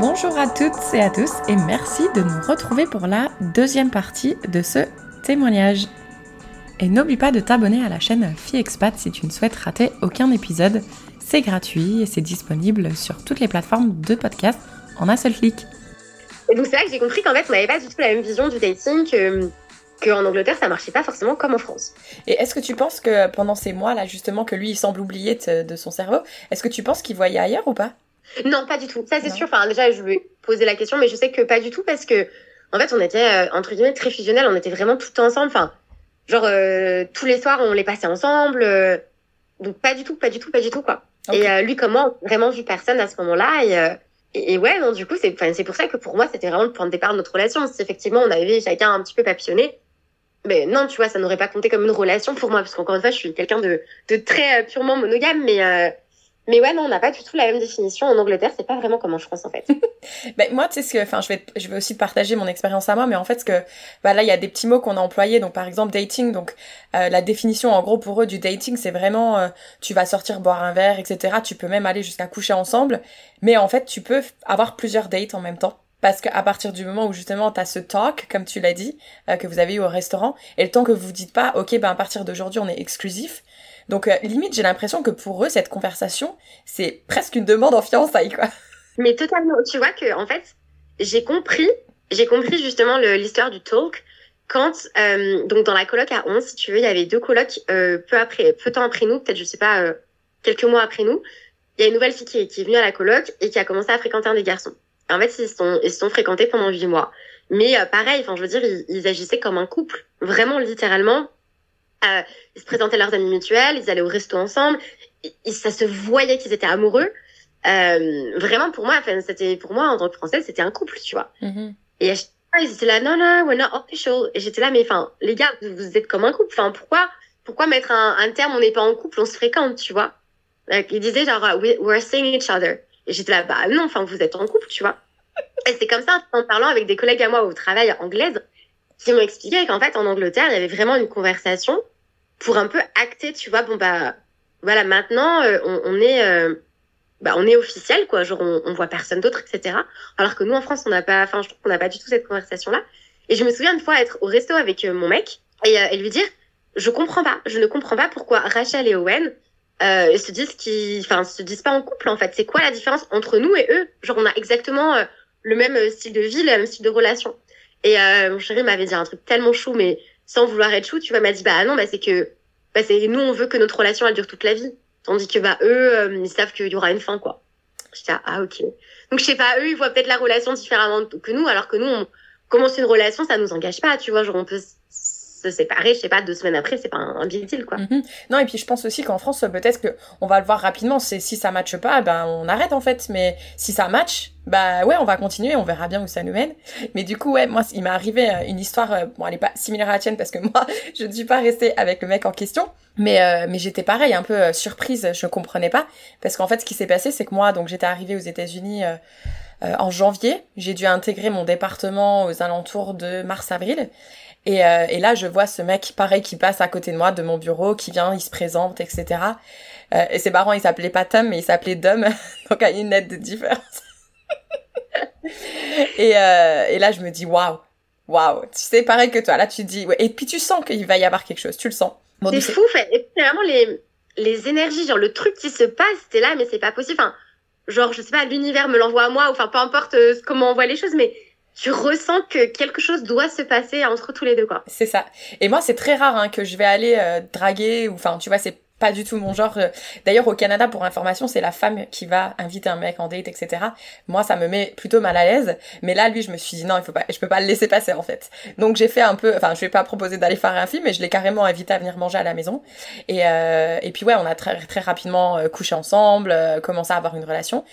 Bonjour à toutes et à tous et merci de nous retrouver pour la deuxième partie de ce témoignage. Et n'oublie pas de t'abonner à la chaîne FiExpat si tu ne souhaites rater aucun épisode. C'est gratuit et c'est disponible sur toutes les plateformes de podcast en un seul clic. Et donc c'est là que j'ai compris qu'en fait on n'avait pas du tout la même vision du dating que qu'en Angleterre ça marchait pas forcément comme en France. Et est-ce que tu penses que pendant ces mois là justement que lui il semble oublier de, son cerveau, est-ce que tu penses qu'il voyait ailleurs ou pas? Non, pas du tout. Ça c'est sûr. Enfin déjà je vais poser la question, mais je sais que pas du tout parce que en fait on était euh, entre guillemets très fusionnels, on était vraiment tout ensemble. Enfin genre euh, tous les soirs on les passait ensemble. Euh, donc pas du tout, pas du tout, pas du tout quoi. Et lui comme moi, vraiment vu personne à ce moment-là et, et, ouais, non, du coup, c'est, c'est pour ça que pour moi, c'était vraiment le point de départ de notre relation. Si effectivement, on avait chacun un petit peu papillonné, mais non, tu vois, ça n'aurait pas compté comme une relation pour moi, parce qu'encore une fois, je suis quelqu'un de, de très purement monogame, mais euh, mais ouais, non, on n'a pas du tout la même définition. En Angleterre, c'est pas vraiment comme en France, en fait. ben, moi, tu sais ce que, enfin, je vais, je vais aussi partager mon expérience à moi, mais en fait, ce que, bah là, il y a des petits mots qu'on a employés. Donc, par exemple, dating. Donc, euh, la définition, en gros, pour eux, du dating, c'est vraiment, euh, tu vas sortir boire un verre, etc. Tu peux même aller jusqu'à coucher ensemble. Mais en fait, tu peux avoir plusieurs dates en même temps. Parce qu'à partir du moment où justement t'as ce talk, comme tu l'as dit, euh, que vous avez eu au restaurant, et le temps que vous dites pas, ok, ben à partir d'aujourd'hui on est exclusif, donc euh, limite, j'ai l'impression que pour eux, cette conversation, c'est presque une demande en fiançailles, quoi. Mais totalement. Tu vois que en fait, j'ai compris, j'ai compris justement l'histoire du talk quand euh, donc dans la coloc à 11, si tu veux, il y avait deux colocs euh, peu après, peu temps après nous, peut-être je sais pas, quelques mois après nous. Il y a une nouvelle fille qui est, venue à la coloc et qui a commencé à fréquenter un des garçons. En fait, ils se sont, ils sont fréquentés pendant huit mois. Mais pareil, enfin, je veux dire, ils, agissaient comme un couple, vraiment littéralement. Euh, ils se présentaient leurs amis mutuels, ils allaient au resto ensemble, et, ça se voyait qu'ils étaient amoureux. Euh, vraiment pour moi, enfin c'était pour moi en tant que française, c'était un couple, tu vois. Mm-hmm. Et à chaque fois, ils étaient là, non non, we're not official. Et j'étais là, mais enfin les gars, vous êtes comme un couple. Enfin pourquoi pourquoi mettre un, un terme, on n'est pas en couple, on se fréquente, tu vois. ils disaient genre we're seeing each other. Et j'étais là, bah non, enfin vous êtes en couple, tu vois. Et c'est comme ça en parlant avec des collègues à moi au travail anglaise qui m'ont expliqué qu'en fait, en Angleterre, il y avait vraiment une conversation pour un peu acter, tu vois, bon, bah, voilà, maintenant, euh, on, est, euh, bah, on est officiel, quoi, genre, on, on voit personne d'autre, etc. Alors que nous, en France, on n'a pas, enfin, je trouve qu'on n'a pas du tout cette conversation-là. Et je me souviens une fois être au resto avec euh, mon mec et, lui dire, je comprends pas, je ne comprends pas pourquoi Rachel et Owen euh, se disent qu'ils, enfin, se disent pas en couple, en fait. C'est quoi la différence entre nous et eux? Genre, on a exactement le même style de vie, le même style de relation. Et euh, mon chéri m'avait dit un truc tellement chou, mais sans vouloir être chou, tu vois, m'a dit bah non, bah c'est que bah c'est nous on veut que notre relation elle dure toute la vie, tandis que bah eux euh, ils savent qu'il y aura une fin quoi. J'étais ah, ah ok. Donc je sais pas, eux ils voient peut-être la relation différemment que nous, alors que nous on commence une relation, ça nous engage pas, tu vois, genre on peut se séparer, je sais pas, deux semaines après, c'est pas un, big deal, quoi. Mhm. Non, et puis je pense aussi qu'en France, peut-être que on va le voir rapidement, c'est si ça matche pas, ben on arrête en fait, mais si ça match, bah ouais, on va continuer, on verra bien où ça nous mène. Mais du coup, ouais, moi, il m'est arrivé euh, une histoire, euh, bon, elle est pas similaire à la tienne parce que moi, je ne suis pas restée avec le mec en question, mais euh, mais j'étais pareil, un peu surprise, je comprenais pas, parce qu'en fait, ce qui s'est passé, c'est que moi, donc j'étais arrivée aux États-Unis. en janvier, j'ai dû intégrer mon département aux alentours de mars-avril. Et, euh, et, là, je vois ce mec, pareil, qui passe à côté de moi, de mon bureau, qui vient, il se présente, etc. Euh, et c'est marrant, il s'appelait pas Tom, mais il s'appelait Dom, donc à une lettre de différence. et, euh, et là, je me dis, waouh, waouh, tu sais, pareil que toi, là, tu dis, ouais. et puis tu sens qu'il va y avoir quelque chose, tu le sens. c'est fou, fait. Et vraiment, les, les énergies, genre le truc qui se passe, t'es là, mais c'est pas possible. Enfin, genre, je sais pas, l'univers me l'envoie à moi, ou enfin, peu importe euh, comment on voit les choses, mais tu ressens que quelque chose doit se passer entre tous les deux, quoi. C'est ça. Et moi, c'est très rare hein, que je vais aller euh, draguer, ou enfin, tu vois, c'est pas du tout mon genre. Euh. D'ailleurs, au Canada, pour information, c'est la femme qui va inviter un mec en date, etc. Moi, ça me met plutôt mal à l'aise. Mais là, lui, je me suis dit non, il faut pas, je peux pas le laisser passer en fait. Donc j'ai fait un peu, enfin, je vais pas proposer d'aller faire un film, mais je l'ai carrément invité à venir manger à la maison. Et euh, et puis ouais, on a très très rapidement couché ensemble, commencé à avoir une relation.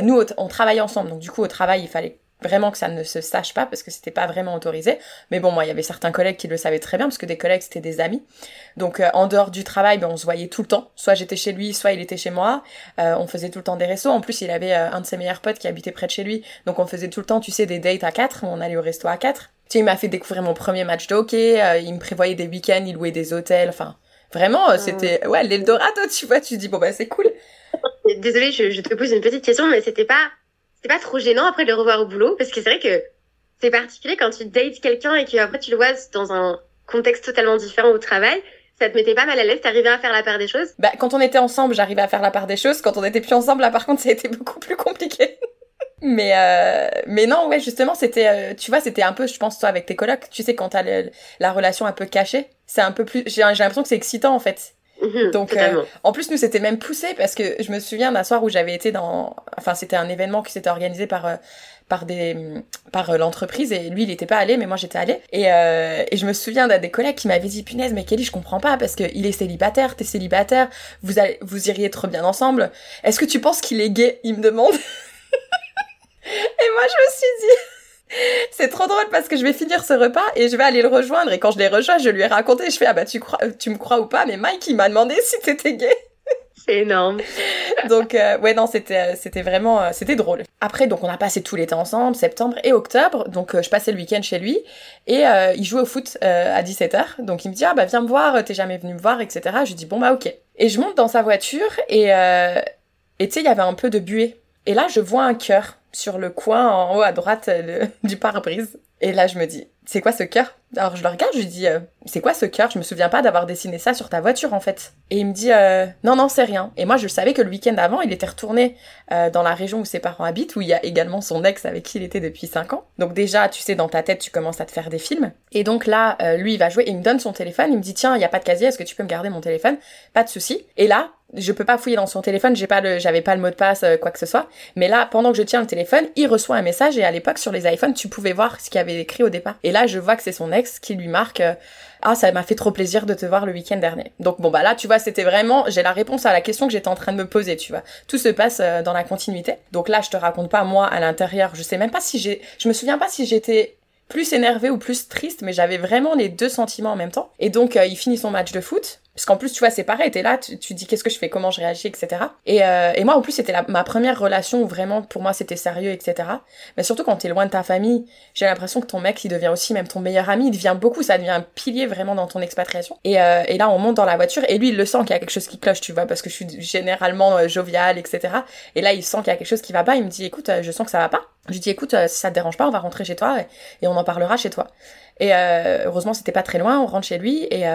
nous, on travaillait ensemble, donc du coup au travail, il fallait vraiment que ça ne se sache pas parce que c'était pas vraiment autorisé. Mais bon, moi, il y avait certains collègues qui le savaient très bien parce que des collègues c'était des amis. Donc euh, en dehors du travail, ben, on se voyait tout le temps. Soit j'étais chez lui, soit il était chez moi. Euh, on faisait tout le temps des restos. En plus, il avait euh, un de ses meilleurs potes qui habitait près de chez lui. Donc on faisait tout le temps, tu sais, des dates à quatre. On allait au resto à quatre. Tu sais, il m'a fait découvrir mon premier match de hockey. il me prévoyait des week-ends, il louait des hôtels. Enfin, vraiment, ah. c'était ouais l'Eldorado. Tu vois, tu dis bon bah c'est cool. Désolée, je, je te pose une petite question, mais c'était pas c'est pas trop gênant après de le revoir au boulot parce que c'est vrai que c'est particulier quand tu dates quelqu'un et qu'après tu le vois dans un contexte totalement différent au travail. Ça te mettait pas mal à l'aise, t'arrivais à faire la part des choses Bah, quand on était ensemble, j'arrivais à faire la part des choses. Quand on était plus ensemble, là, par contre, ça a été beaucoup plus compliqué. mais euh, mais non, ouais, justement, c'était, euh, tu vois, c'était un peu, je pense, toi, avec tes colocs, tu sais, quand t'as la relation un peu cachée, c'est un peu plus, j'ai l'impression que c'est excitant, en fait. Mhm, Donc, euh, en plus, nous, c'était même poussé parce que je me souviens d'un soir où j'avais été dans, enfin, c'était un événement qui s'était organisé par euh, par des par euh, l'entreprise et lui, il était pas allé, mais moi, j'étais allée. Et, et je me souviens d'un des collègues qui m'avait dit, punaise, mais Kelly, je comprends pas parce que il est célibataire, t'es célibataire, vous allez, vous iriez trop bien ensemble. Est-ce que tu penses qu'il est gay? Il me demande. et moi, je me suis dit. C'est trop drôle parce que je vais finir ce repas et je vais aller le rejoindre. Et quand je l'ai rejoint, je lui ai raconté. Je fais Ah bah tu, crois, tu me crois ou pas, mais Mike il m'a demandé si t'étais gay. C'est énorme. donc euh, ouais non c'était euh, c'était vraiment euh, c'était drôle. Après donc on a passé tout l'été ensemble, septembre et octobre. Donc je passais le week-end chez lui et il jouait au foot à 17h. Donc il me dit ah bah viens me voir, t'es jamais venu me voir etc. Je dis bon bah ok. Et je monte dans sa voiture et et tu sais il y avait un peu de buée. Et là je vois un cœur sur le coin en haut à droite euh, du pare-brise. Et là, je me dis, c'est quoi ce cœur? Alors je le regarde, je lui dis, euh, c'est quoi ce cœur? Je me souviens pas d'avoir dessiné ça sur ta voiture en fait. Et il me dit, euh, non, non, c'est rien. Et moi, je savais que le week-end avant, il était retourné dans la région où ses parents habitent, où il y a également son ex avec qui il était depuis 5 ans. Donc déjà, tu sais, dans ta tête, tu commences à te faire des films. Et donc là, lui, il va jouer, il me donne son téléphone, il me dit, tiens, il y a pas de casier, est-ce que tu peux me garder mon téléphone? Pas de souci. Et là, je peux pas fouiller dans son téléphone, j'ai pas le, j'avais pas le mot de passe, euh, quoi que ce soit. Mais là, pendant que je tiens le téléphone, il reçoit un message et à l'époque sur les iPhones, tu pouvais voir ce qu'il avait écrit au départ. Et là, je vois que c'est son ex qui lui marque, euh, ah, ça m'a fait trop plaisir de te voir le week-end dernier. Donc bon bah là, tu vois, c'était vraiment, j'ai la réponse à la question que j'étais en train de me poser, tu vois. Tout se passe euh, dans la continuité. Donc là, je te raconte pas moi à l'intérieur, je sais même pas si j'ai, je me souviens pas si j'étais plus énervée ou plus triste, mais j'avais vraiment les deux sentiments en même temps. Et donc, il finit son match de foot. Parce qu'en plus, tu vois, c'est pareil, t'es là, tu, tu dis qu'est-ce que je fais, comment je réagis, etc. Et, euh, et moi, en plus, c'était ma première relation où vraiment, pour moi, c'était sérieux, etc. Mais surtout quand t'es loin de ta famille, j'ai l'impression que ton mec, il devient aussi même ton meilleur ami, il devient beaucoup, ça devient un pilier vraiment dans ton expatriation. Et, euh, et là, on monte dans la voiture, et lui, il le sent qu'il y a quelque chose qui cloche, tu vois, parce que je suis généralement euh, joviale, etc. Et là, il sent qu'il y a quelque chose qui va pas, il me dit, écoute, euh, je sens que ça va pas. Je lui dis, écoute, si ça te dérange pas, on va rentrer chez toi, et, et on en parlera chez toi. Et euh, heureusement, c'était pas très loin, on rentre chez lui, et,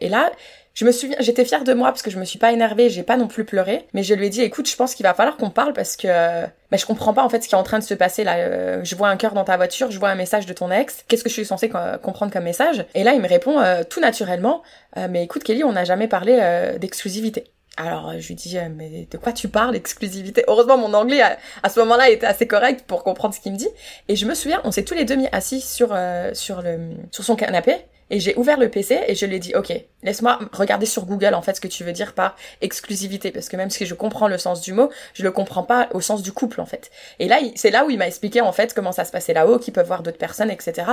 et là, je me souviens, j'étais fière de moi parce que je me suis pas énervée, j'ai pas non plus pleuré, mais je lui ai dit écoute, je pense qu'il va falloir qu'on parle parce que mais je comprends pas en fait ce qui est en train de se passer là. Euh, je vois un cœur dans ta voiture, je vois un message de ton ex. Qu'est-ce que je suis censée comprendre comme message? Et là, il me répond euh, tout naturellement euh, mais écoute Kelly, on n'a jamais parlé d'exclusivité. Alors je lui dis mais de quoi tu parles exclusivité Heureusement mon anglais à, ce moment-là était assez correct pour comprendre ce qu'il me dit et je me souviens on s'est tous les deux mis assis sur sur le sur son canapé et j'ai ouvert le PC et je lui ai dit, ok, laisse-moi regarder sur Google en fait ce que tu veux dire par exclusivité, parce que même si je comprends le sens du mot, je le comprends pas au sens du couple en fait. Et là, c'est là où il m'a expliqué en fait comment ça se passait là-haut, qu'ils peuvent voir d'autres personnes, etc.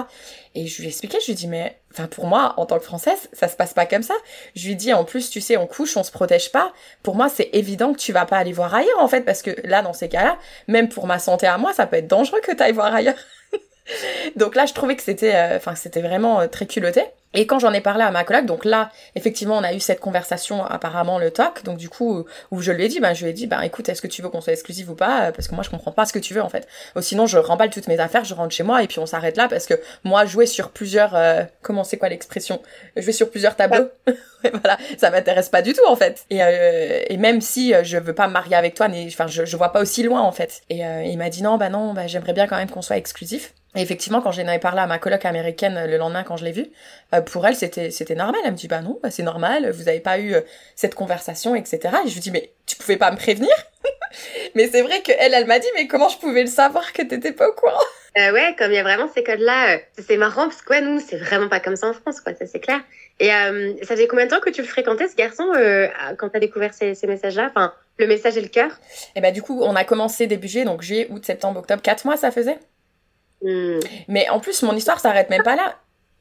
Et je lui ai expliqué, je lui ai dit, mais enfin pour moi, en tant que française, ça se passe pas comme ça. Je lui ai dit, en plus, tu sais, on couche, on se protège pas. Pour moi, c'est évident que tu vas pas aller voir ailleurs en fait, parce que là, dans ces cas-là, même pour ma santé à moi, ça peut être dangereux que tu ailles voir ailleurs. Donc là, je trouvais que c'était, euh, enfin, c'était vraiment euh, très culotté. Et quand j'en ai parlé à ma collègue, donc là, effectivement, on a eu cette conversation, apparemment, le TOC, donc du coup, où je lui ai dit, ben, je lui ai dit, ben, écoute, est-ce que tu veux qu'on soit exclusif ou pas? Parce que moi, je comprends pas ce que tu veux, en fait. Ou sinon, je remballe toutes mes affaires, je rentre chez moi, et puis on s'arrête là, parce que moi, jouer sur plusieurs, euh, comment c'est quoi l'expression? Jouer sur plusieurs tableaux? voilà, ça m'intéresse pas du tout, en fait. Et, euh, et même si je veux pas me marier avec toi, enfin, je, je vois pas aussi loin, en fait. Et il m'a dit, non, bah non, bah, j'aimerais bien quand même qu'on soit exclusif. Et effectivement, quand j'en avais parlé à ma coloc américaine euh, le lendemain quand je l'ai vue, euh, pour elle c'était c'était normal. Elle me dit bah non, bah, c'est normal, vous avez pas eu euh, cette conversation, etc. Et je lui dis mais tu pouvais pas me prévenir? Mais c'est vrai que elle, elle m'a dit mais comment je pouvais le savoir que t'étais pas au courant? Euh, Ouais, comme il y a vraiment ces codes-là, c'est marrant parce que ouais, nous c'est vraiment pas comme ça en France, quoi, ça c'est clair. Et ça faisait combien de temps que tu le fréquentais ce garçon quand t'as découvert ces, ces messages-là? Enfin, le message et le cœur? Et bah du coup, on a commencé début juillet, donc juillet, août, septembre, octobre, quatre mois ça faisait? Hmm. Mais en plus, mon histoire s'arrête même pas là.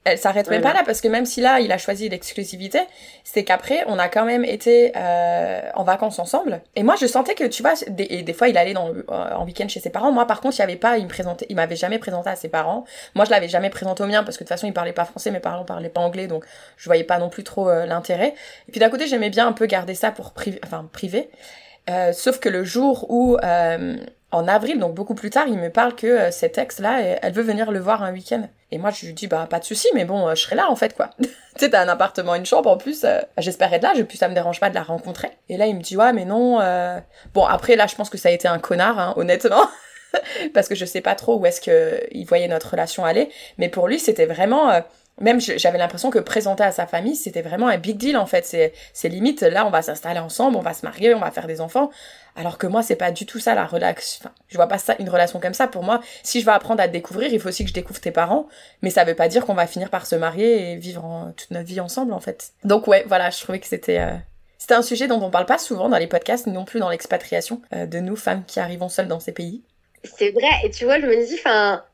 Elle s'arrête même pas là parce que même si là il a choisi l'exclusivité, c'est qu'après on a quand même été euh, en vacances ensemble. Et moi je sentais que tu vois, des, et des fois il allait dans euh, en week-end chez ses parents. Moi par contre il y avait pas, il me présentait, il m'avait jamais présenté à ses parents. Moi je l'avais jamais présenté au mien parce que de toute façon il parlait pas français, mes parents parlaient pas anglais donc je voyais pas non plus trop euh, l'intérêt. Et puis d'un côté j'aimais bien un peu garder ça pour privé, enfin privé. sauf que le jour où en avril, donc beaucoup plus tard, il me parle que euh, cette ex-là, elle veut venir le voir un week-end. Et moi, je lui dis, bah, pas de souci, mais bon, euh, je serai là, en fait, quoi. tu sais, t'as un appartement, une chambre, en plus, euh, j'espère être là, je, plus ça me dérange pas de la rencontrer. Et là, il me dit, ouais, mais non, bon, après, là, je pense que ça a été un connard, hein, honnêtement. parce que je sais pas trop où est-ce que il voyait notre relation aller. Mais pour lui, c'était vraiment, même j'avais l'impression que présenter à sa famille, c'était vraiment un big deal en fait. C'est, limite, là on va s'installer ensemble, on va se marier, on va faire des enfants. Alors que moi, c'est pas du tout ça la relation. Enfin, je vois pas ça une relation comme ça. Pour moi, si je veux apprendre à te découvrir, il faut aussi que je découvre tes parents. Mais ça veut pas dire qu'on va finir par se marier et vivre toute notre vie ensemble en fait. Donc ouais, voilà, je trouvais que c'était euh, c'était un sujet dont on parle pas souvent dans les podcasts, non plus dans l'expatriation euh, de nous femmes qui arrivons seules dans ces pays. C'est vrai. Et tu vois, je me dis, enfin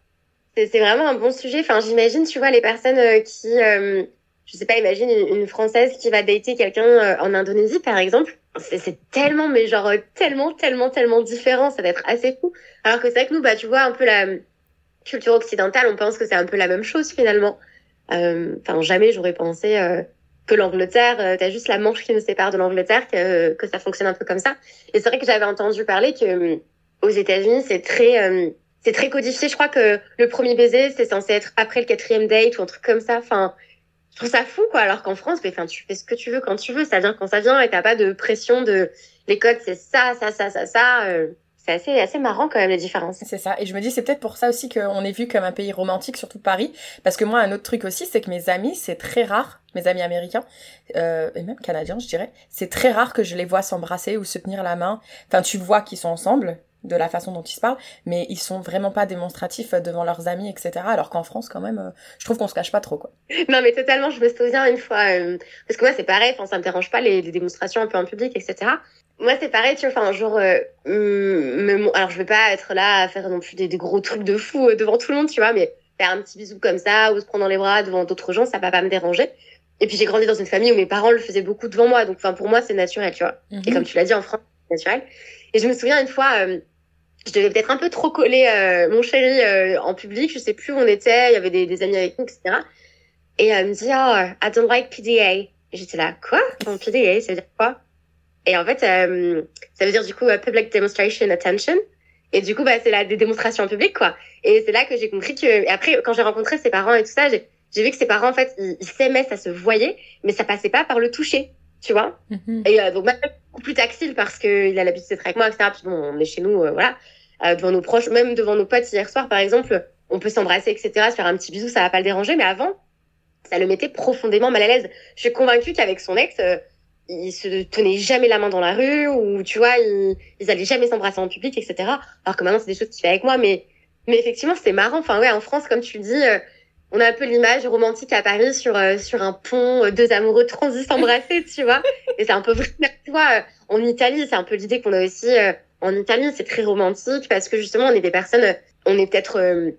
c'est vraiment un bon sujet. Enfin, j'imagine, tu vois, les personnes euh, qui, euh, je sais pas, imagine une, Française qui va dater quelqu'un euh, en Indonésie, par exemple. C'est tellement, mais genre, tellement, tellement, tellement différent. Ça va être assez fou. Alors que c'est vrai que nous, bah, tu vois, un peu la culture occidentale, on pense que c'est un peu la même chose, finalement. Enfin, jamais j'aurais pensé que l'Angleterre, t'as juste la manche qui nous sépare de l'Angleterre, que, que ça fonctionne un peu comme ça. Et c'est vrai que j'avais entendu parler que aux États-Unis, c'est très c'est très codifié. Je crois que le premier baiser, c'est censé être après le quatrième date ou un truc comme ça. Enfin, je trouve ça fou, quoi. Alors qu'en France, enfin, tu fais ce que tu veux quand tu veux. Ça vient quand ça vient et t'as pas de pression de les codes, c'est ça, ça, ça, ça, ça. Euh, c'est assez, assez marrant quand même les différences. C'est ça. Et je me dis, c'est peut-être pour ça aussi qu'on est vu comme un pays romantique, surtout Paris. Parce que moi, un autre truc aussi, c'est que mes amis, c'est très rare, mes amis américains, euh, et même canadiens, je dirais, c'est très rare que je les vois s'embrasser ou se tenir la main. Enfin, tu vois qu'ils sont ensemble, de la façon dont ils se parlent, mais ils sont vraiment pas démonstratifs devant leurs amis, etc. Alors qu'en France, quand même, euh, je trouve qu'on se cache pas trop, quoi. Non, mais totalement, je me souviens une fois, euh, parce que moi, c'est pareil, enfin, ça me dérange pas les, démonstrations un peu en public, etc. Moi, c'est pareil, tu vois, enfin, genre, euh, alors je vais pas être là à faire non plus des, gros trucs de fou devant tout le monde, tu vois, mais faire un petit bisou comme ça, ou se prendre dans les bras devant d'autres gens, ça va pas me déranger. Et puis j'ai grandi dans une famille où mes parents le faisaient beaucoup devant moi, donc enfin pour moi c'est naturel, tu vois. Et mhm. comme tu l'as dit en France, c'est naturel. Et je me souviens une fois, je devais peut-être un peu trop coller euh, mon chéri euh, en public, je sais plus où on était, il y avait des, amis avec nous, etc. Et elle me dit, oh, I don't like PDA. J'étais là, quoi? PDA, ça veut dire quoi? Et en fait, euh, ça veut dire du coup Public Demonstration Attention. Et du coup, bah, c'est la des démonstrations en public, quoi. Et c'est là que j'ai compris que... Après, quand j'ai rencontré ses parents et tout ça, j'ai vu que ses parents, en fait, ils s'aimaient, ça se voyait, mais ça passait pas par le toucher tu vois. Mm-hmm. Et euh, donc, même beaucoup plus tactile parce qu'il a l'habitude d'être avec moi, etc. Puis bon, on est chez nous, euh, voilà, euh, devant nos proches, même devant nos potes hier soir, par exemple, on peut s'embrasser, etc., se faire un petit bisou, ça va pas le déranger, mais avant, ça le mettait profondément mal à l'aise. Je suis convaincue qu'avec son ex, euh, ils se tenaient jamais la main dans la rue, ou tu vois, ils, ils allaient jamais s'embrasser en public, etc. Alors que maintenant, c'est des choses qu'il fait avec moi, mais, mais effectivement, c'est marrant. Enfin, ouais, en France, comme tu le dis, on a un peu l'image romantique à Paris sur euh, sur un pont, euh, deux amoureux transis s'embrasser, tu vois. Et c'est un peu vrai, tu vois. Euh, en Italie, c'est un peu l'idée qu'on a aussi en Italie, c'est très romantique parce que justement, on est des personnes, on est peut-être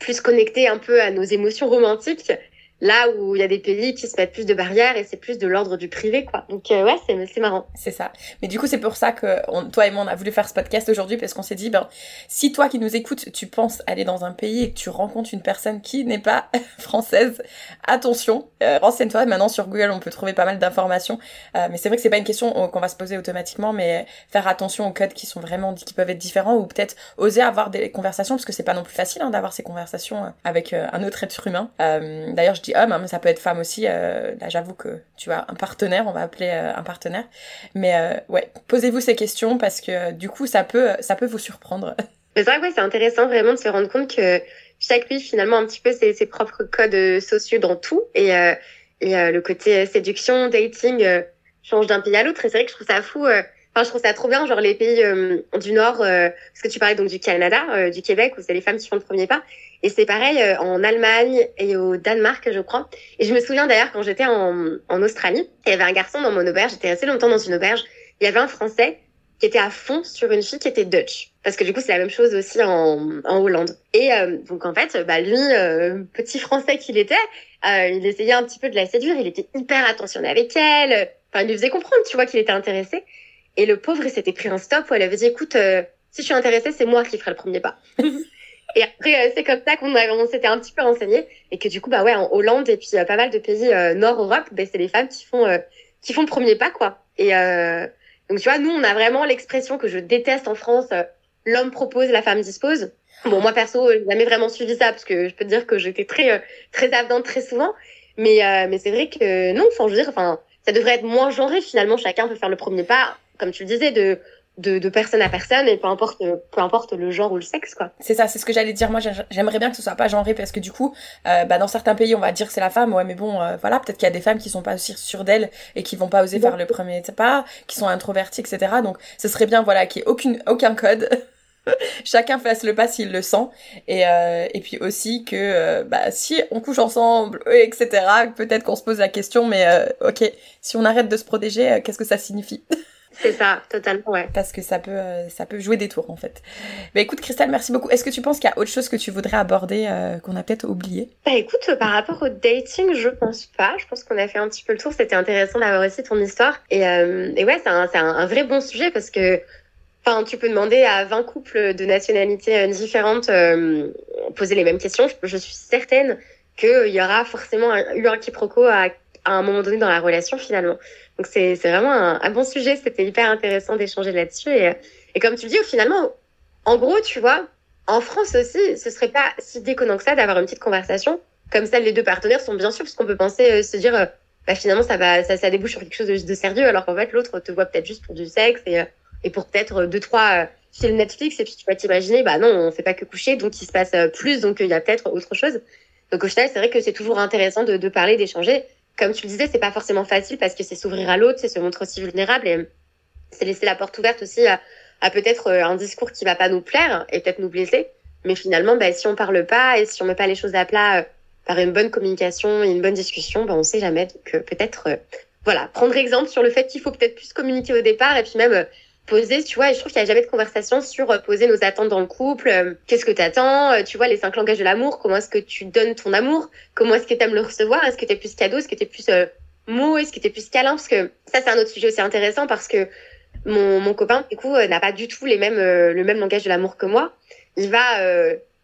plus connectés un peu à nos émotions romantiques Là où il y a des pays qui se mettent plus de barrières et c'est plus de l'ordre du privé, quoi. Donc euh, ouais, c'est marrant. C'est ça. Mais du coup, c'est pour ça que toi et moi on a voulu faire ce podcast aujourd'hui parce qu'on s'est dit ben si toi qui nous écoutes, tu penses aller dans un pays et que tu rencontres une personne qui n'est pas française, attention, euh, renseigne-toi. Maintenant sur Google, on peut trouver pas mal d'informations. Euh, mais c'est vrai que c'est pas une question qu'on va se poser automatiquement, mais faire attention aux codes qui sont vraiment qui peuvent être différents ou peut-être oser avoir des conversations parce que c'est pas non plus facile hein, d'avoir ces conversations avec un autre être humain. D'ailleurs, dis homme, hein, mais ça peut être femme aussi. Euh, là, j'avoue que tu vois, un partenaire, on va appeler euh, un partenaire. Mais euh, ouais, posez-vous ces questions parce que du coup, ça peut, ça peut vous surprendre. C'est vrai que c'est intéressant vraiment de se rendre compte que chaque pays, finalement, un petit peu ses, ses propres codes sociaux dans tout. Et, et le côté séduction, dating change d'un pays à l'autre. Et c'est vrai que je trouve ça fou. Enfin, je trouve ça trop bien, genre les pays du Nord, parce que tu parlais donc du Canada, du Québec, où c'est les femmes qui font le premier pas. Et c'est pareil euh, en Allemagne et au Danemark, je crois. Et je me souviens d'ailleurs quand j'étais en, en Australie, il y avait un garçon dans mon auberge, j'étais assez longtemps dans une auberge, il y avait un Français qui était à fond sur une fille qui était Dutch. Parce que du coup, c'est la même chose aussi en, en Hollande. Et euh, donc, en fait, bah, lui, euh, petit Français qu'il était, il essayait un petit peu de la séduire. Il était hyper attentionné avec elle. Enfin, il lui faisait comprendre, tu vois, qu'il était intéressé. Et le pauvre, il s'était pris un stop où elle avait dit, écoute, si je suis intéressée, c'est moi qui ferai le premier pas. Et après, euh, c'est comme ça qu'on on s'était un petit peu renseigné et que du coup, bah ouais, en Hollande et puis euh, pas mal de pays euh, Nord Europe, bah, c'est les femmes qui font qui font premier pas, quoi. Et donc tu vois, nous, on a vraiment l'expression que je déteste en France. l'homme propose, la femme dispose. Bon, moi perso, j'ai jamais vraiment suivi ça parce que je peux te dire que j'étais très euh, très avenante très souvent. Mais euh, mais c'est vrai que non, enfin je dire, enfin ça devrait être moins genré finalement. Chacun peut faire le premier pas, comme tu le disais, de de, de personne à personne et peu importe peu importe le genre ou le sexe quoi. C'est ça, c'est ce que j'allais dire. Moi, j'aimerais bien que ce soit pas genré parce que du coup, euh, bah, dans certains pays, on va dire que c'est la femme. Ouais, mais bon, euh, voilà, peut-être qu'il y a des femmes qui sont pas aussi sûres d'elles et qui vont pas oser faire le premier pas, qui sont introverties, etc. Donc, ce serait bien, voilà, qu'il y ait aucune aucun code. Chacun fasse le pas s'il le sent et euh, et puis aussi que euh, bah si on couche ensemble etc peut-être qu'on se pose la question mais ok si on arrête de se protéger qu'est-ce que ça signifie? C'est ça, totalement, ouais. Parce que ça peut, euh, ça peut jouer des tours, en fait. Mais écoute, Christelle, merci beaucoup. Est-ce que tu penses qu'il y a autre chose que tu voudrais aborder euh, qu'on a peut-être oublié? Bah écoute, par rapport au dating, je pense pas. Je pense qu'on a fait un petit peu le tour. C'était intéressant d'avoir aussi ton histoire. Et, euh, et ouais, c'est un, un, un, vrai bon sujet parce que Enfin, tu peux demander à 20 couples de nationalités différentes euh, poser les mêmes questions. Je, je suis certaine qu'il y aura forcément un, eu un quiproquo à, à un moment donné dans la relation finalement. Donc c'est vraiment un, bon sujet, c'était hyper intéressant d'échanger là-dessus. Et, et comme tu le dis, finalement, en gros, tu vois, en France aussi, ce serait pas si déconnant que ça d'avoir une petite conversation. Comme ça, les deux partenaires sont bien sûrs, parce qu'on peut penser, euh, se dire, euh, bah, finalement, ça va, ça, ça débouche sur quelque chose de, de sérieux, alors qu'en fait, l'autre te voit peut-être juste pour du sexe et, euh, et pour peut-être deux, trois films Netflix, et puis tu vas t'imaginer, bah non, on fait pas que coucher, donc il se passe plus, donc il y a peut-être autre chose. Donc au final, c'est vrai que c'est toujours intéressant de, de parler, d'échanger comme tu le disais, c'est pas forcément facile parce que c'est s'ouvrir à l'autre, c'est se montrer aussi vulnérable et c'est laisser la porte ouverte aussi à, peut-être euh, un discours qui va pas nous plaire et peut-être nous blesser. Mais finalement, bah, si on parle pas et si on met pas les choses à plat euh, par une bonne communication et une bonne discussion, bah, on sait jamais. Donc euh, peut-être, euh, voilà, prendre exemple sur le fait qu'il faut peut-être plus communiquer au départ et puis même poser, tu vois, et je trouve qu'il n'y a jamais de conversation sur euh, poser nos attentes dans le couple. Euh, Qu'est-ce que tu attends euh, Tu vois, les cinq langages de l'amour, comment est-ce que tu donnes ton amour Comment est-ce que tu aimes le recevoir Est-ce que tu es plus cadeau Est-ce que tu es plus euh, mot Est-ce que tu es plus câlin Parce que ça, c'est un autre sujet aussi intéressant parce que mon, mon copain, du coup, n'a pas du tout les mêmes, le même langage de l'amour que moi. Il va,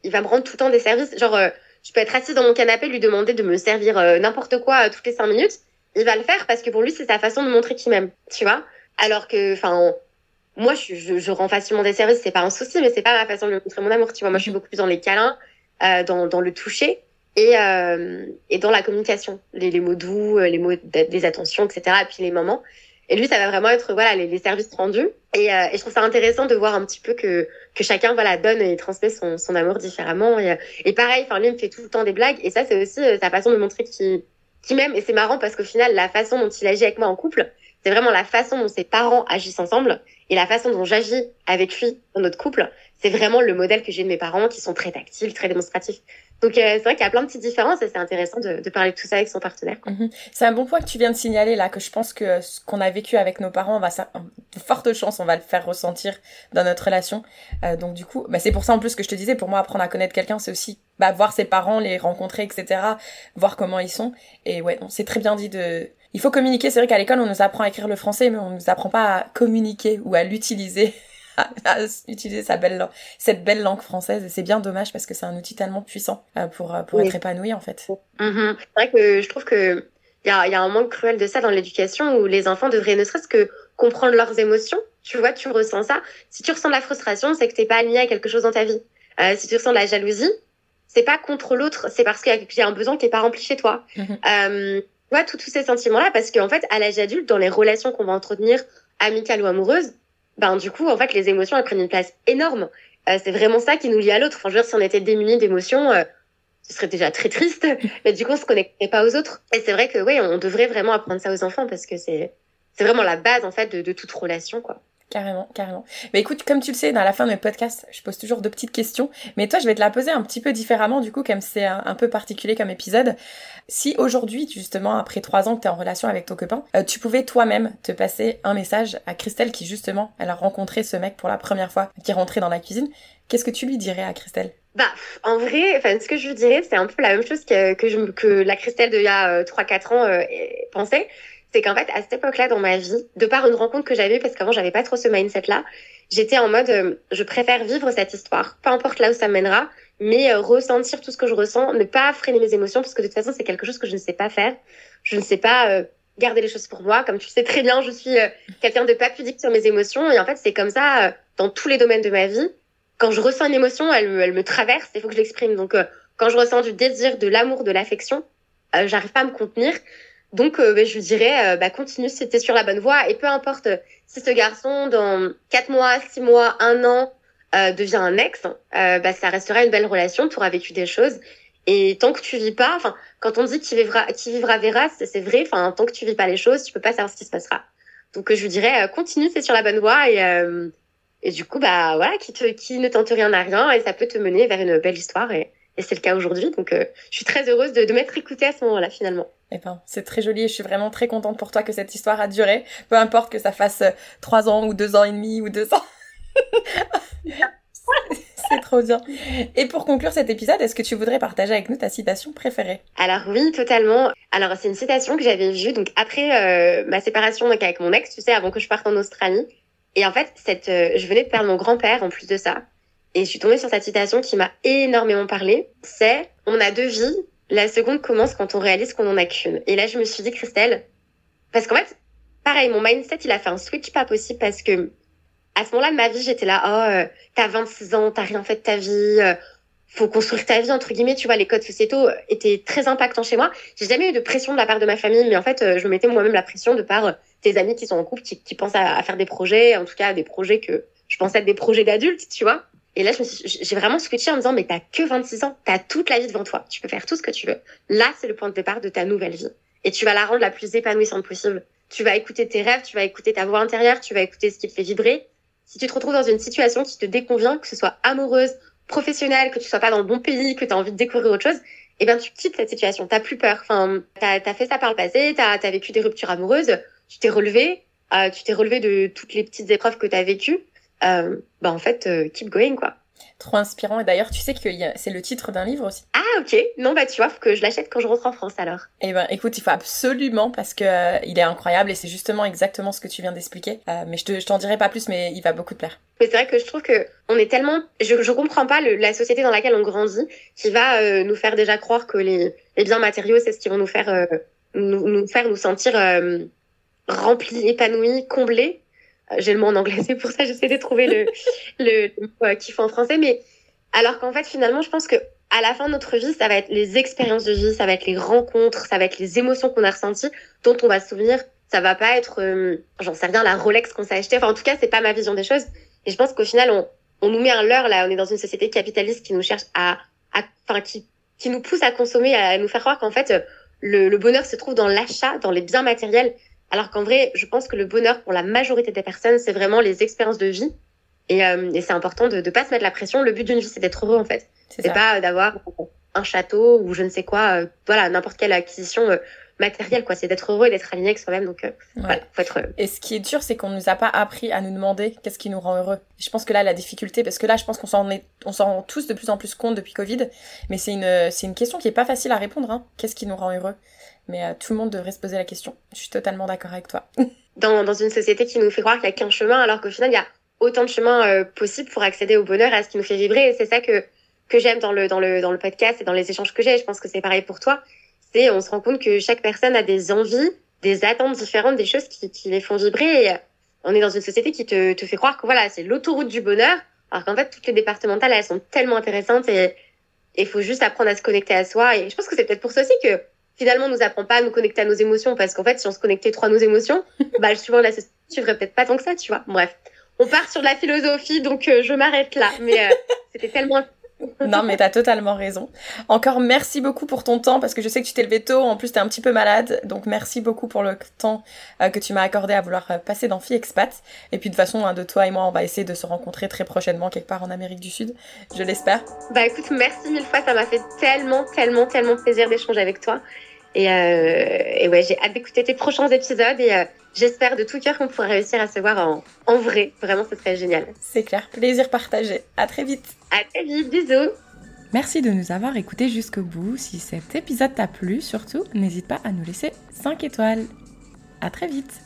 il va me rendre tout le temps des services. Genre, je peux être assise dans mon canapé, lui demander de me servir n'importe quoi toutes les cinq minutes. Il va le faire parce que pour lui, c'est sa façon de montrer qu'il m'aime, tu vois Alors que, enfin, moi, je, je, je, rends facilement des services, c'est pas un souci, mais c'est pas ma façon de montrer mon amour. Tu vois, moi, je suis beaucoup plus dans les câlins, euh, dans, dans le toucher et, euh, et dans la communication, les, les mots doux, les mots des attentions, etc. Et puis les moments. Et lui, ça va vraiment être voilà les, les services rendus. Et, euh, et, je trouve ça intéressant de voir un petit peu que que chacun voilà donne et transmet son, son amour différemment. Et, et pareil, enfin lui il me fait tout le temps des blagues. Et ça, c'est aussi euh, sa façon de montrer qu'il qu'il m'aime. Et c'est marrant parce qu'au final, la façon dont il agit avec moi en couple, c'est vraiment la façon dont ses parents agissent ensemble et la façon dont j'agis avec lui dans notre couple. C'est vraiment le modèle que j'ai de mes parents qui sont très tactiles, très démonstratifs. Donc euh, c'est vrai qu'il y a plein de petites différences et c'est intéressant de, de, parler de tout ça avec son partenaire. -hmm. C'est un bon point que tu viens de signaler là, que je pense que ce qu'on a vécu avec nos parents, on va de fortes chances, on va le faire ressentir dans notre relation. Euh, donc du coup, bah, c'est pour ça en plus que je te disais, pour moi apprendre à connaître quelqu'un, c'est aussi bah, voir ses parents, les rencontrer, etc., voir comment ils sont. Et ouais, c'est très bien dit de il faut communiquer. C'est vrai qu'à l'école, on nous apprend à écrire le français, mais on nous apprend pas à communiquer ou à l'utiliser, à, utiliser sa belle langue, cette belle langue française. Et c'est bien dommage parce que c'est un outil tellement puissant euh, pour, pour oui. être épanoui, en fait. Mm -hmm. C'est vrai que je trouve que il y a, y a un manque cruel de ça dans l'éducation où les enfants devraient ne serait-ce que comprendre leurs émotions. Tu vois, tu ressens ça. Si tu ressens de la frustration, c'est que t'es pas aligné à quelque chose dans ta vie. Euh, si tu ressens de la jalousie, c'est pas contre l'autre, c'est parce qu'il y a un besoin qui est pas rempli chez toi. Mm -hmm. euh, vois, tous ces sentiments-là, parce qu'en fait, à l'âge adulte, dans les relations qu'on va entretenir, amicales ou amoureuses, ben du coup, en fait, les émotions, elles prennent une place énorme. Euh, c'est vraiment ça qui nous lie à l'autre. Enfin, je veux dire, si on était démunis d'émotions, euh, ce serait déjà très triste, mais du coup, on se connecterait pas aux autres. Et c'est vrai que, oui, on devrait vraiment apprendre ça aux enfants, parce que c'est c'est vraiment la base, en fait, de, de toute relation, quoi. Carrément, carrément. Mais écoute, comme tu le sais, dans la fin de mes podcasts, je pose toujours deux petites questions. Mais toi, je vais te la poser un petit peu différemment, du coup, comme c'est un, peu particulier comme épisode. Si aujourd'hui, justement, après trois ans que tu es en relation avec ton copain, euh, tu pouvais toi-même te passer un message à Christelle qui, justement, elle a rencontré ce mec pour la première fois, qui est rentré dans la cuisine, qu'est-ce que tu lui dirais à Christelle? Bah, en vrai, enfin, ce que je lui dirais, c'est un peu la même chose que, que, je, la Christelle d'il y a 3-4 ans euh, pensait c'est qu'en fait, à cette époque-là dans ma vie, de par une rencontre que j'avais, parce qu'avant, j'avais pas trop ce mindset-là, j'étais en mode, euh, je préfère vivre cette histoire, peu importe là où ça mènera, mais euh, ressentir tout ce que je ressens, ne pas freiner mes émotions, parce que de toute façon, c'est quelque chose que je ne sais pas faire. Je ne sais pas euh, garder les choses pour moi. Comme tu sais très bien, je suis quelqu'un de pas pudique sur mes émotions, et en fait, c'est comme ça dans tous les domaines de ma vie. quand je ressens une émotion, elle, elle me traverse, il faut que je l'exprime. Donc, euh, quand je ressens du désir, de l'amour, de l'affection, euh, j'arrive pas à me contenir. Donc, euh, ben, je dirais, bah, continue si t'es sur la bonne voie. Et peu importe si ce garçon, dans 4 mois, 6 mois, 1 an, devient un ex, bah, ça restera une belle relation. Tu auras vécu des choses. Et tant que tu vis pas, enfin, quand on dit qui vivra, qui vivra verra, c'est vrai. Enfin, tant que tu vis pas les choses, tu peux pas savoir ce qui se passera. Donc, je vous dirais, continue, c'est sur la bonne voie et et du coup, bah voilà, qui, te, qui ne tente rien à rien et ça peut te mener vers une belle histoire et, et c'est le cas aujourd'hui. Donc, euh, je suis très heureuse de, de m'être écoutée à ce moment-là finalement. Eh ben, c'est très joli et je suis vraiment très contente pour toi que cette histoire a duré. Peu importe que ça fasse euh, trois ans ou deux ans et demi ou deux ans. c'est trop bien. Et pour conclure cet épisode, est-ce que tu voudrais partager avec nous ta citation préférée? Alors oui, totalement. Alors c'est une citation que j'avais vue donc après euh, ma séparation donc avec mon ex, tu sais, avant que je parte en Australie. Et en fait, cette, euh, je venais de perdre mon grand-père en plus de ça. Et je suis tombée sur cette citation qui m'a énormément parlé. C'est on a deux vies. La seconde commence quand on réalise qu'on en a qu'une. Et là, je me suis dit, Christelle, parce qu'en fait, pareil, mon mindset, il a fait un switch pas possible parce que à ce moment-là de ma vie, j'étais là, oh, euh, t'as 26 ans, t'as rien fait de ta vie, euh, faut construire ta vie entre guillemets. Tu vois, les codes sociétaux étaient très impactants chez moi. J'ai jamais eu de pression de la part de ma famille, mais en fait, je me mettais moi-même la pression de par tes amis qui sont en couple, qui, qui pensent à, faire des projets, en tout cas des projets que je pensais être des projets d'adultes, tu vois. Et là, j'ai vraiment switché en me disant, mais t'as que 26 ans, t'as toute la vie devant toi, tu peux faire tout ce que tu veux. Là, c'est le point de départ de ta nouvelle vie. Et tu vas la rendre la plus épanouissante possible. Tu vas écouter tes rêves, tu vas écouter ta voix intérieure, tu vas écouter ce qui te fait vibrer. Si tu te retrouves dans une situation qui te déconvient, que ce soit amoureuse, professionnelle, que tu sois pas dans le bon pays, que tu as envie de découvrir autre chose, eh bien, tu quittes cette situation. T'as plus peur. Enfin, t'as as fait ça par le passé, t'as as vécu des ruptures amoureuses tu t'es relevé, euh, tu t'es relevé de toutes les petites épreuves que tu as vécues, euh, bah en fait, euh, keep going quoi. Trop inspirant. Et d'ailleurs, tu sais que c'est le titre d'un livre aussi. Ah, ok. Non, bah, tu vois, faut que je l'achète quand je rentre en France alors. Eh ben, écoute, il faut absolument parce que euh, il est incroyable et c'est justement exactement ce que tu viens d'expliquer. Euh, mais je, te, je t'en dirai pas plus, mais il va beaucoup te plaire. Mais c'est vrai que je trouve que on est tellement, je, je comprends pas le, la société dans laquelle on grandit qui va euh, nous faire déjà croire que les, les biens matériaux, c'est ce qui vont nous faire, nous, nous faire nous sentir rempli, épanoui, comblé. Euh, j'ai le mot en anglais, c'est pour ça que j'essaie de trouver le, le, le kiff en français. Mais alors qu'en fait, finalement, je pense que à la fin de notre vie, ça va être les expériences de vie, ça va être les rencontres, ça va être les émotions qu'on a ressenties, dont on va se souvenir. Ça va pas être, euh, j'en sais rien, la Rolex qu'on s'est acheté. Enfin, en tout cas, c'est pas ma vision des choses. Et je pense qu'au final, on, on nous met un leurre là. On est dans une société capitaliste qui nous cherche à, enfin, qui, qui nous pousse à consommer, à nous faire croire qu'en fait, le, le bonheur se trouve dans l'achat, dans les biens matériels. Alors qu'en vrai, je pense que le bonheur pour la majorité des personnes, c'est vraiment les expériences de vie. Et, euh, et c'est important de ne pas se mettre la pression. Le but d'une vie, c'est d'être heureux en fait. C'est pas d'avoir un château ou je ne sais quoi. Euh, voilà, n'importe quelle acquisition euh, matérielle, quoi. C'est d'être heureux et d'être aligné avec soi-même. Donc, voilà, faut être heureux. Et ce qui est dur, c'est qu'on nous a pas appris à nous demander qu'est-ce qui nous rend heureux. Je pense que là, la difficulté, parce que là, je pense qu'on s'en est, on s'en rend tous de plus en plus compte depuis Covid. Mais c'est une, c'est une question qui est pas facile à répondre. Hein. Qu'est-ce qui nous rend heureux? Mais euh, tout le monde devrait se poser la question. Je suis totalement d'accord avec toi. dans, dans une société qui nous fait croire qu'il n'y a qu'un chemin, alors qu'au final, il y a autant de chemins euh, possibles pour accéder au bonheur et à ce qui nous fait vibrer. Et c'est ça que, que j'aime dans le, dans, le, dans le podcast et dans les échanges que j'ai. Je pense que c'est pareil pour toi. C'est on se rend compte que chaque personne a des envies, des attentes différentes, des choses qui, qui les font vibrer. Et on est dans une société qui te, te fait croire que voilà, c'est l'autoroute du bonheur, alors qu'en fait, toutes les départementales, elles sont tellement intéressantes et il faut juste apprendre à se connecter à soi. Et je pense que c'est peut-être pour ça aussi que finalement, on nous apprend pas à nous connecter à nos émotions parce qu'en fait, si on se connectait trop à nos émotions, bah, suivant la société, tu ferais peut-être pas tant que ça, tu vois. Bref. On part sur de la philosophie, donc euh, je m'arrête là. Mais euh, c'était tellement non, mais t'as totalement raison. Encore merci beaucoup pour ton temps parce que je sais que tu t'es levé tôt. En plus, t'es un petit peu malade. Donc, merci beaucoup pour le temps euh, que tu m'as accordé à vouloir passer dans Expat. Et puis, de toute façon, hein, de toi et moi, on va essayer de se rencontrer très prochainement quelque part en Amérique du Sud. Je l'espère. Bah, écoute, merci mille fois. Ça m'a fait tellement, tellement, tellement plaisir d'échanger avec toi. Et, euh, et ouais, j'ai hâte d'écouter tes prochains épisodes et euh, j'espère de tout cœur qu'on pourra réussir à se voir en, en vrai. Vraiment, ce serait génial. C'est clair. Plaisir partagé. À très vite. À très vite. Bisous. Merci de nous avoir écoutés jusqu'au bout. Si cet épisode t'a plu, surtout, n'hésite pas à nous laisser 5 étoiles. À très vite.